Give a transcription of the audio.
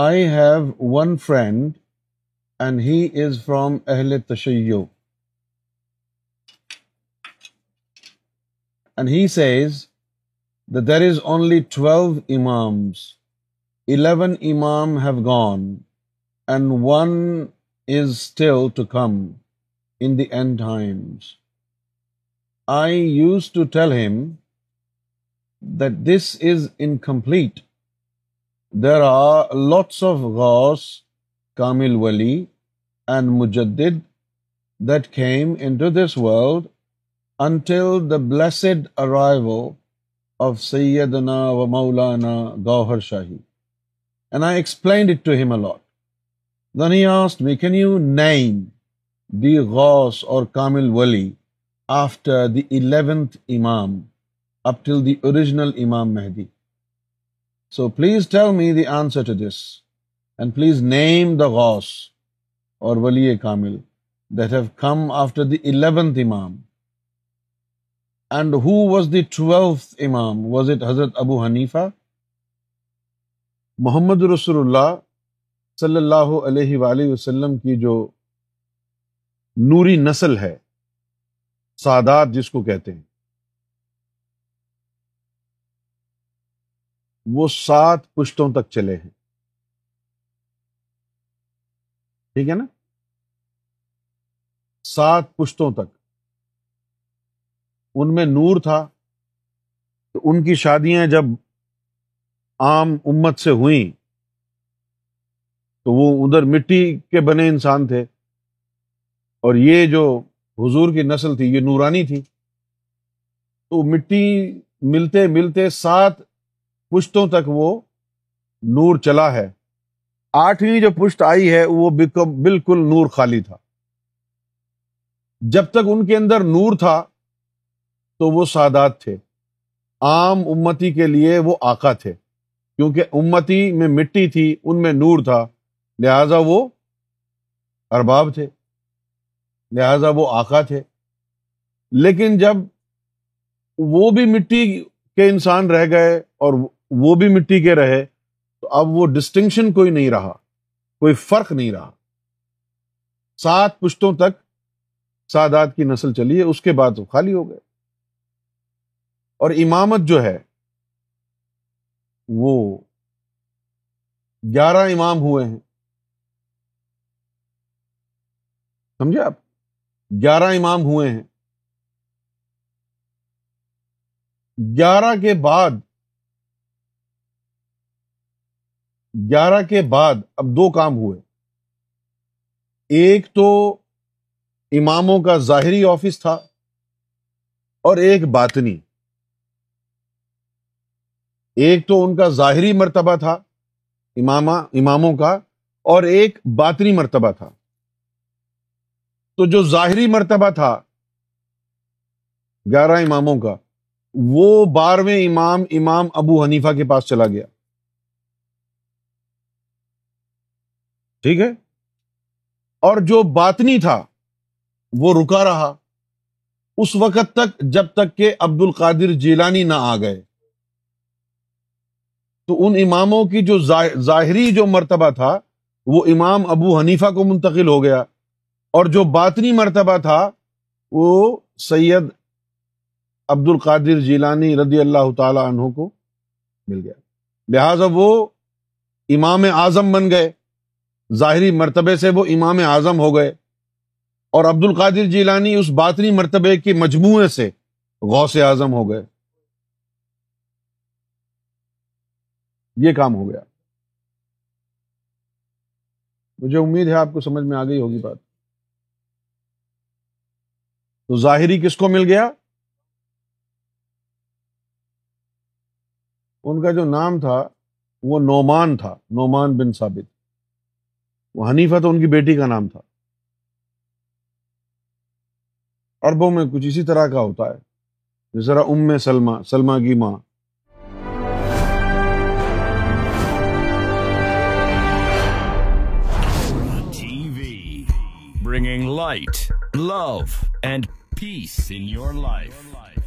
I have one friend and he is from Ahl-e Tashayyu. And he says that there is only 12 imams. 11 imam have gone and one is still to come in the end times. I used to tell him that this is incomplete there are lots of غوث کامل ولی and مجدد that came into this world until the blessed arrival of سیدنا و مولانا گوہر شاہی and I explained it to allot ہیملاٹ he asked me can you name the Ghaus or کامل ولی after the eleventh امام اپ ٹل the original امام مہدی so please tell me the answer to this and please name the غس اور ولی کامل that have come after the eleventh امام and who was the twelfth امام was it حضرت ابو حنیفہ محمد رسول اللہ صلی اللہ علیہ وسلم کی جو نوری نسل ہے سادات جس کو کہتے ہیں وہ سات پشتوں تک چلے ہیں ٹھیک ہے نا سات پشتوں تک ان میں نور تھا تو ان کی شادیاں جب عام امت سے ہوئیں تو وہ ادھر مٹی کے بنے انسان تھے اور یہ جو حضور کی نسل تھی یہ نورانی تھی تو مٹی ملتے ملتے سات پشتوں تک وہ نور چلا ہے آٹھویں جو پشت آئی ہے وہ بالکل نور خالی تھا جب تک ان کے اندر نور تھا تو وہ سادات تھے عام امتی کے لیے وہ آقا تھے کیونکہ امتی میں مٹی تھی ان میں نور تھا لہذا وہ ارباب تھے لہذا وہ آقا تھے لیکن جب وہ بھی مٹی کے انسان رہ گئے اور وہ بھی مٹی کے رہے تو اب وہ ڈسٹنکشن کوئی نہیں رہا کوئی فرق نہیں رہا سات پشتوں تک سادات کی نسل چلی ہے اس کے بعد وہ خالی ہو گئے اور امامت جو ہے وہ گیارہ امام ہوئے ہیں سمجھے آپ گیارہ امام ہوئے ہیں گیارہ کے بعد گیارہ کے بعد اب دو کام ہوئے ایک تو اماموں کا ظاہری آفس تھا اور ایک باطنی ایک تو ان کا ظاہری مرتبہ تھا اماموں کا اور ایک باطنی مرتبہ تھا تو جو ظاہری مرتبہ تھا گیارہ اماموں کا وہ بارہویں امام امام ابو حنیفہ کے پاس چلا گیا ٹھیک ہے اور جو باطنی تھا وہ رکا رہا اس وقت تک جب تک کہ عبد القادر جیلانی نہ آ گئے تو ان اماموں کی جو ظاہری جو مرتبہ تھا وہ امام ابو حنیفہ کو منتقل ہو گیا اور جو باطنی مرتبہ تھا وہ سید عبد القادر جیلانی رضی اللہ تعالی عنہ کو مل گیا لہذا وہ امام اعظم بن گئے ظاہری مرتبے سے وہ امام اعظم ہو گئے اور عبد القادر جیلانی اس باطنی مرتبے کے مجموعے سے غوث اعظم ہو گئے یہ کام ہو گیا مجھے امید ہے آپ کو سمجھ میں آ گئی ہوگی بات تو ظاہری کس کو مل گیا ان کا جو نام تھا وہ نعمان تھا نعمان بن ثابت وہ حنیفہ تو ان کی بیٹی کا نام تھا عربوں میں کچھ اسی طرح کا ہوتا ہے ذرا ام سلمہ سلمہ کی ماں bringing light love and peace in your life life